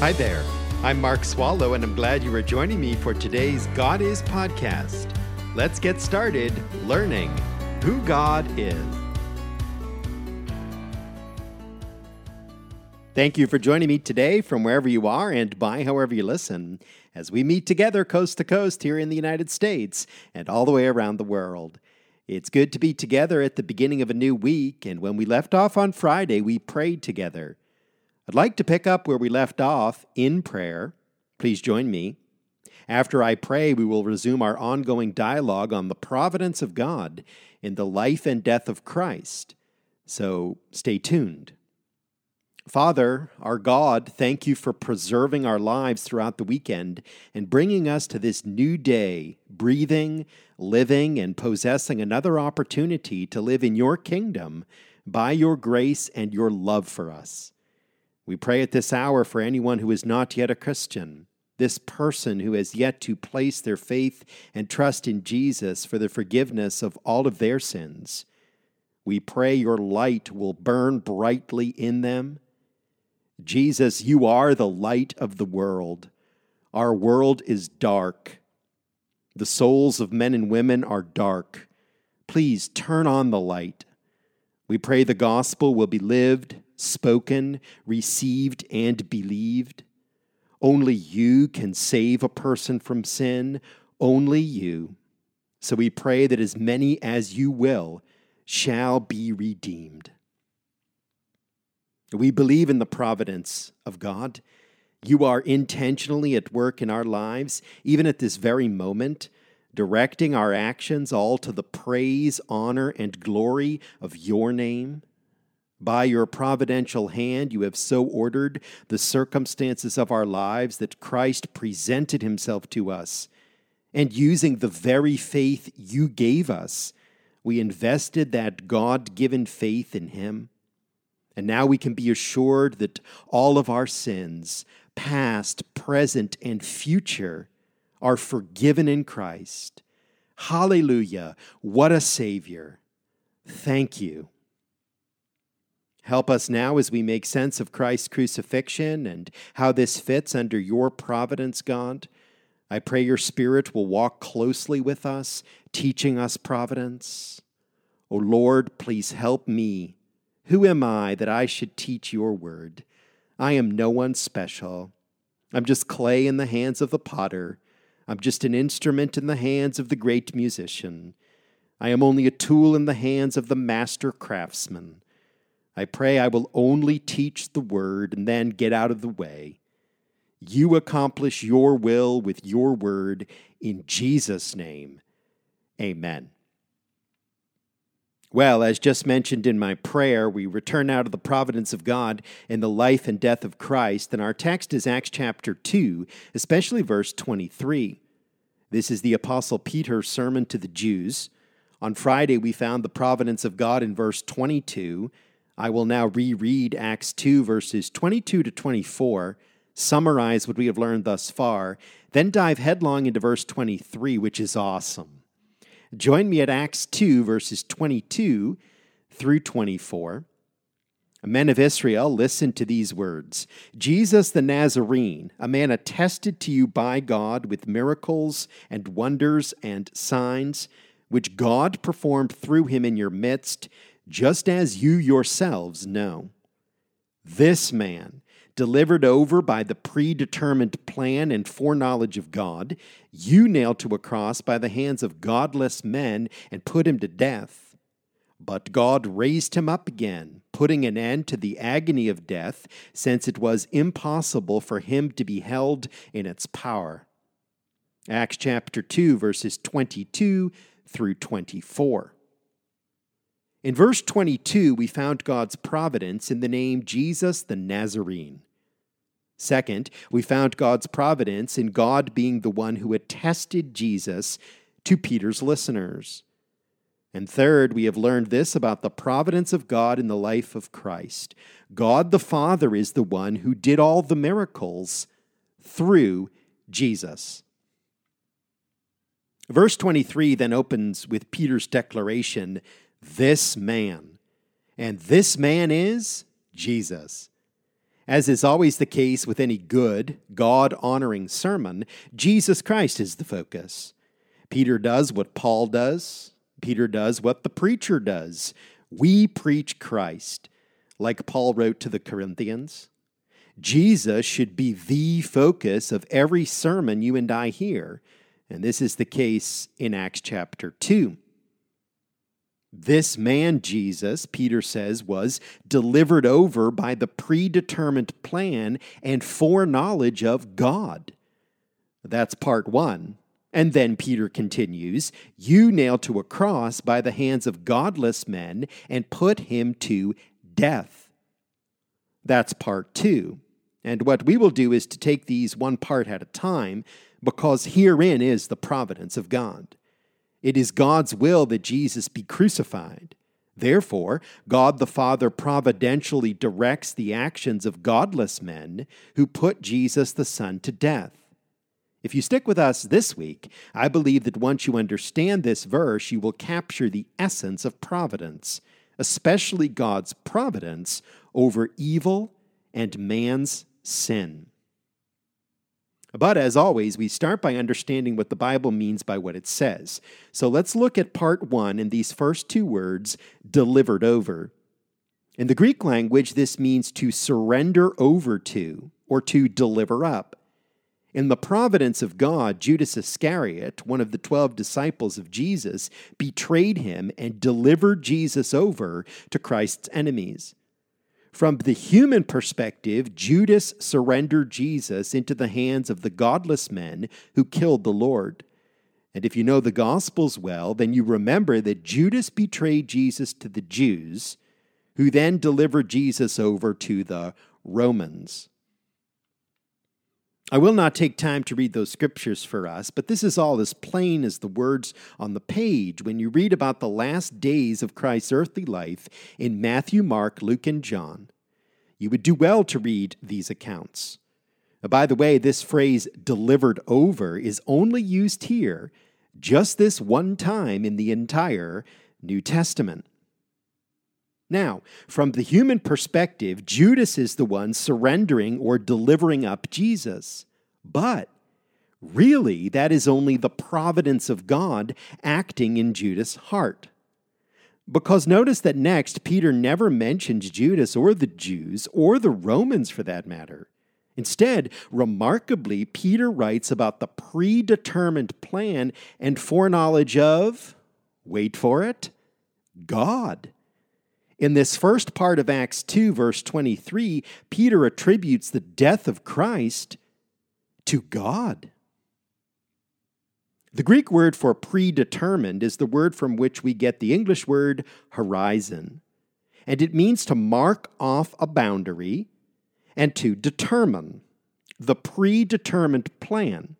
Hi there. I'm Mark Swallow, and I'm glad you are joining me for today's God Is podcast. Let's get started learning who God is. Thank you for joining me today from wherever you are and by however you listen as we meet together coast to coast here in the United States and all the way around the world. It's good to be together at the beginning of a new week, and when we left off on Friday, we prayed together. I'd like to pick up where we left off in prayer. Please join me. After I pray, we will resume our ongoing dialogue on the providence of God in the life and death of Christ. So stay tuned. Father, our God, thank you for preserving our lives throughout the weekend and bringing us to this new day, breathing, living, and possessing another opportunity to live in your kingdom by your grace and your love for us. We pray at this hour for anyone who is not yet a Christian, this person who has yet to place their faith and trust in Jesus for the forgiveness of all of their sins. We pray your light will burn brightly in them. Jesus, you are the light of the world. Our world is dark. The souls of men and women are dark. Please turn on the light. We pray the gospel will be lived spoken, received, and believed. Only you can save a person from sin, only you. So we pray that as many as you will shall be redeemed. We believe in the providence of God. You are intentionally at work in our lives, even at this very moment, directing our actions all to the praise, honor, and glory of your name. By your providential hand, you have so ordered the circumstances of our lives that Christ presented himself to us. And using the very faith you gave us, we invested that God given faith in him. And now we can be assured that all of our sins, past, present, and future, are forgiven in Christ. Hallelujah. What a Savior. Thank you. Help us now as we make sense of Christ's crucifixion and how this fits under your providence, God. I pray your Spirit will walk closely with us, teaching us providence. O oh Lord, please help me. Who am I that I should teach your word? I am no one special. I'm just clay in the hands of the potter. I'm just an instrument in the hands of the great musician. I am only a tool in the hands of the master craftsman. I pray I will only teach the word and then get out of the way. You accomplish your will with your word in Jesus' name. Amen. Well, as just mentioned in my prayer, we return now to the providence of God in the life and death of Christ, and our text is Acts chapter 2, especially verse 23. This is the Apostle Peter's sermon to the Jews. On Friday, we found the providence of God in verse 22 I will now reread Acts 2, verses 22 to 24, summarize what we have learned thus far, then dive headlong into verse 23, which is awesome. Join me at Acts 2, verses 22 through 24. Men of Israel, listen to these words Jesus the Nazarene, a man attested to you by God with miracles and wonders and signs, which God performed through him in your midst just as you yourselves know. This man, delivered over by the predetermined plan and foreknowledge of God, you nailed to a cross by the hands of godless men and put him to death. But God raised him up again, putting an end to the agony of death, since it was impossible for him to be held in its power. Acts chapter 2, verses 22 through 24. In verse 22, we found God's providence in the name Jesus the Nazarene. Second, we found God's providence in God being the one who attested Jesus to Peter's listeners. And third, we have learned this about the providence of God in the life of Christ. God the Father is the one who did all the miracles through Jesus. Verse 23 then opens with Peter's declaration this man. And this man is Jesus. As is always the case with any good, God honoring sermon, Jesus Christ is the focus. Peter does what Paul does, Peter does what the preacher does. We preach Christ, like Paul wrote to the Corinthians. Jesus should be the focus of every sermon you and I hear, and this is the case in Acts chapter 2. This man, Jesus, Peter says, was delivered over by the predetermined plan and foreknowledge of God. That's part one. And then Peter continues, You nailed to a cross by the hands of godless men and put him to death. That's part two. And what we will do is to take these one part at a time, because herein is the providence of God. It is God's will that Jesus be crucified. Therefore, God the Father providentially directs the actions of godless men who put Jesus the Son to death. If you stick with us this week, I believe that once you understand this verse, you will capture the essence of providence, especially God's providence over evil and man's sin. But as always, we start by understanding what the Bible means by what it says. So let's look at part one in these first two words, delivered over. In the Greek language, this means to surrender over to or to deliver up. In the providence of God, Judas Iscariot, one of the twelve disciples of Jesus, betrayed him and delivered Jesus over to Christ's enemies. From the human perspective, Judas surrendered Jesus into the hands of the godless men who killed the Lord. And if you know the Gospels well, then you remember that Judas betrayed Jesus to the Jews, who then delivered Jesus over to the Romans. I will not take time to read those scriptures for us, but this is all as plain as the words on the page when you read about the last days of Christ's earthly life in Matthew, Mark, Luke, and John. You would do well to read these accounts. By the way, this phrase delivered over is only used here just this one time in the entire New Testament. Now, from the human perspective, Judas is the one surrendering or delivering up Jesus. But really, that is only the providence of God acting in Judas' heart. Because notice that next, Peter never mentions Judas or the Jews, or the Romans for that matter. Instead, remarkably, Peter writes about the predetermined plan and foreknowledge of, wait for it, God. In this first part of Acts 2, verse 23, Peter attributes the death of Christ to God. The Greek word for predetermined is the word from which we get the English word horizon, and it means to mark off a boundary and to determine the predetermined plan.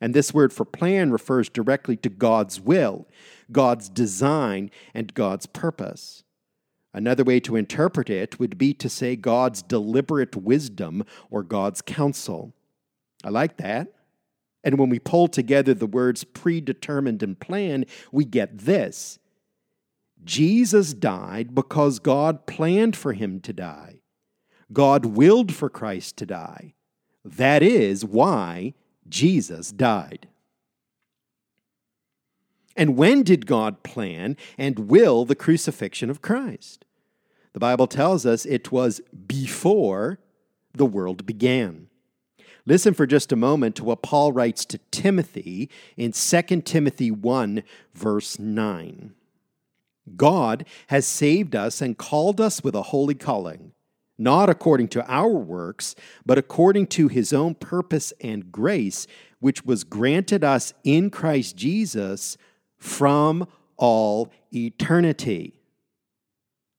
And this word for plan refers directly to God's will, God's design, and God's purpose. Another way to interpret it would be to say God's deliberate wisdom or God's counsel. I like that. And when we pull together the words predetermined and plan, we get this Jesus died because God planned for him to die. God willed for Christ to die. That is why Jesus died. And when did God plan and will the crucifixion of Christ? The Bible tells us it was before the world began. Listen for just a moment to what Paul writes to Timothy in 2 Timothy 1, verse 9. God has saved us and called us with a holy calling, not according to our works, but according to his own purpose and grace, which was granted us in Christ Jesus from all eternity.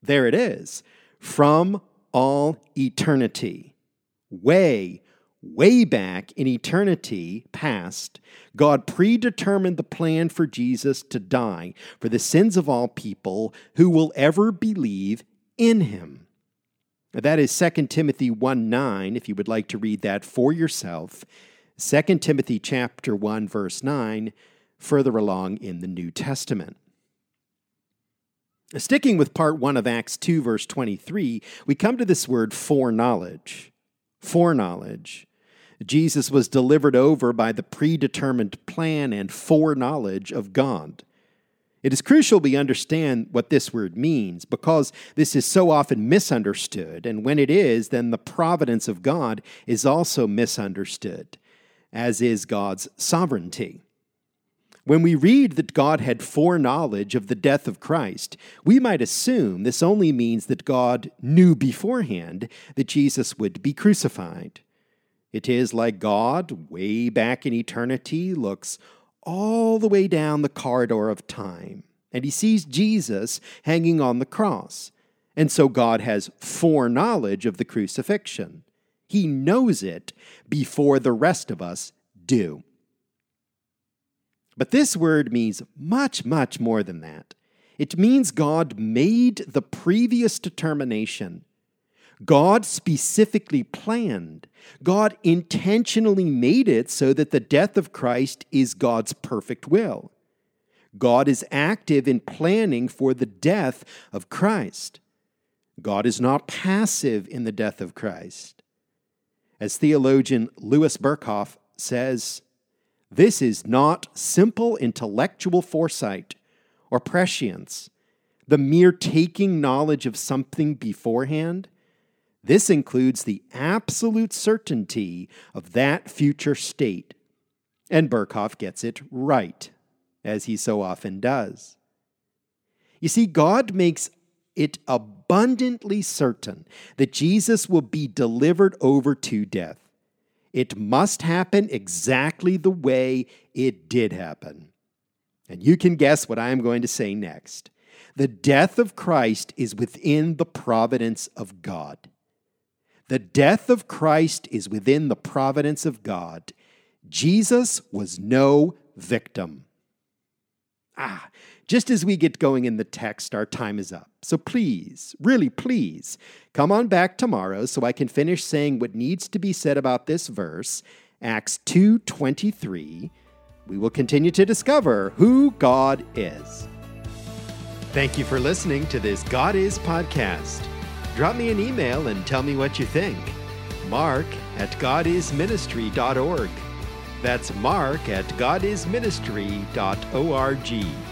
There it is. From all eternity. Way, way back in eternity past, God predetermined the plan for Jesus to die for the sins of all people who will ever believe in him. That is 2 Timothy 1 9, if you would like to read that for yourself. 2 Timothy chapter 1, verse 9 further along in the New Testament. Sticking with part 1 of Acts 2, verse 23, we come to this word foreknowledge. Foreknowledge. Jesus was delivered over by the predetermined plan and foreknowledge of God. It is crucial we understand what this word means because this is so often misunderstood, and when it is, then the providence of God is also misunderstood, as is God's sovereignty. When we read that God had foreknowledge of the death of Christ, we might assume this only means that God knew beforehand that Jesus would be crucified. It is like God, way back in eternity, looks all the way down the corridor of time, and he sees Jesus hanging on the cross. And so God has foreknowledge of the crucifixion. He knows it before the rest of us do. But this word means much, much more than that. It means God made the previous determination God specifically planned. God intentionally made it so that the death of Christ is God's perfect will. God is active in planning for the death of Christ. God is not passive in the death of Christ. As theologian Louis Berkhof says, this is not simple intellectual foresight or prescience, the mere taking knowledge of something beforehand. This includes the absolute certainty of that future state. And Berkhof gets it right, as he so often does. You see, God makes it abundantly certain that Jesus will be delivered over to death. It must happen exactly the way it did happen. And you can guess what I am going to say next. The death of Christ is within the providence of God. The death of Christ is within the providence of God. Jesus was no victim. Ah, just as we get going in the text, our time is up. So please, really please, come on back tomorrow so I can finish saying what needs to be said about this verse, Acts 2:23. We will continue to discover who God is. Thank you for listening to this God is podcast drop me an email and tell me what you think. Mark at godisministry.org. That's mark at godisministry.org.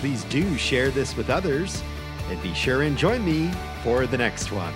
Please do share this with others and be sure and join me for the next one.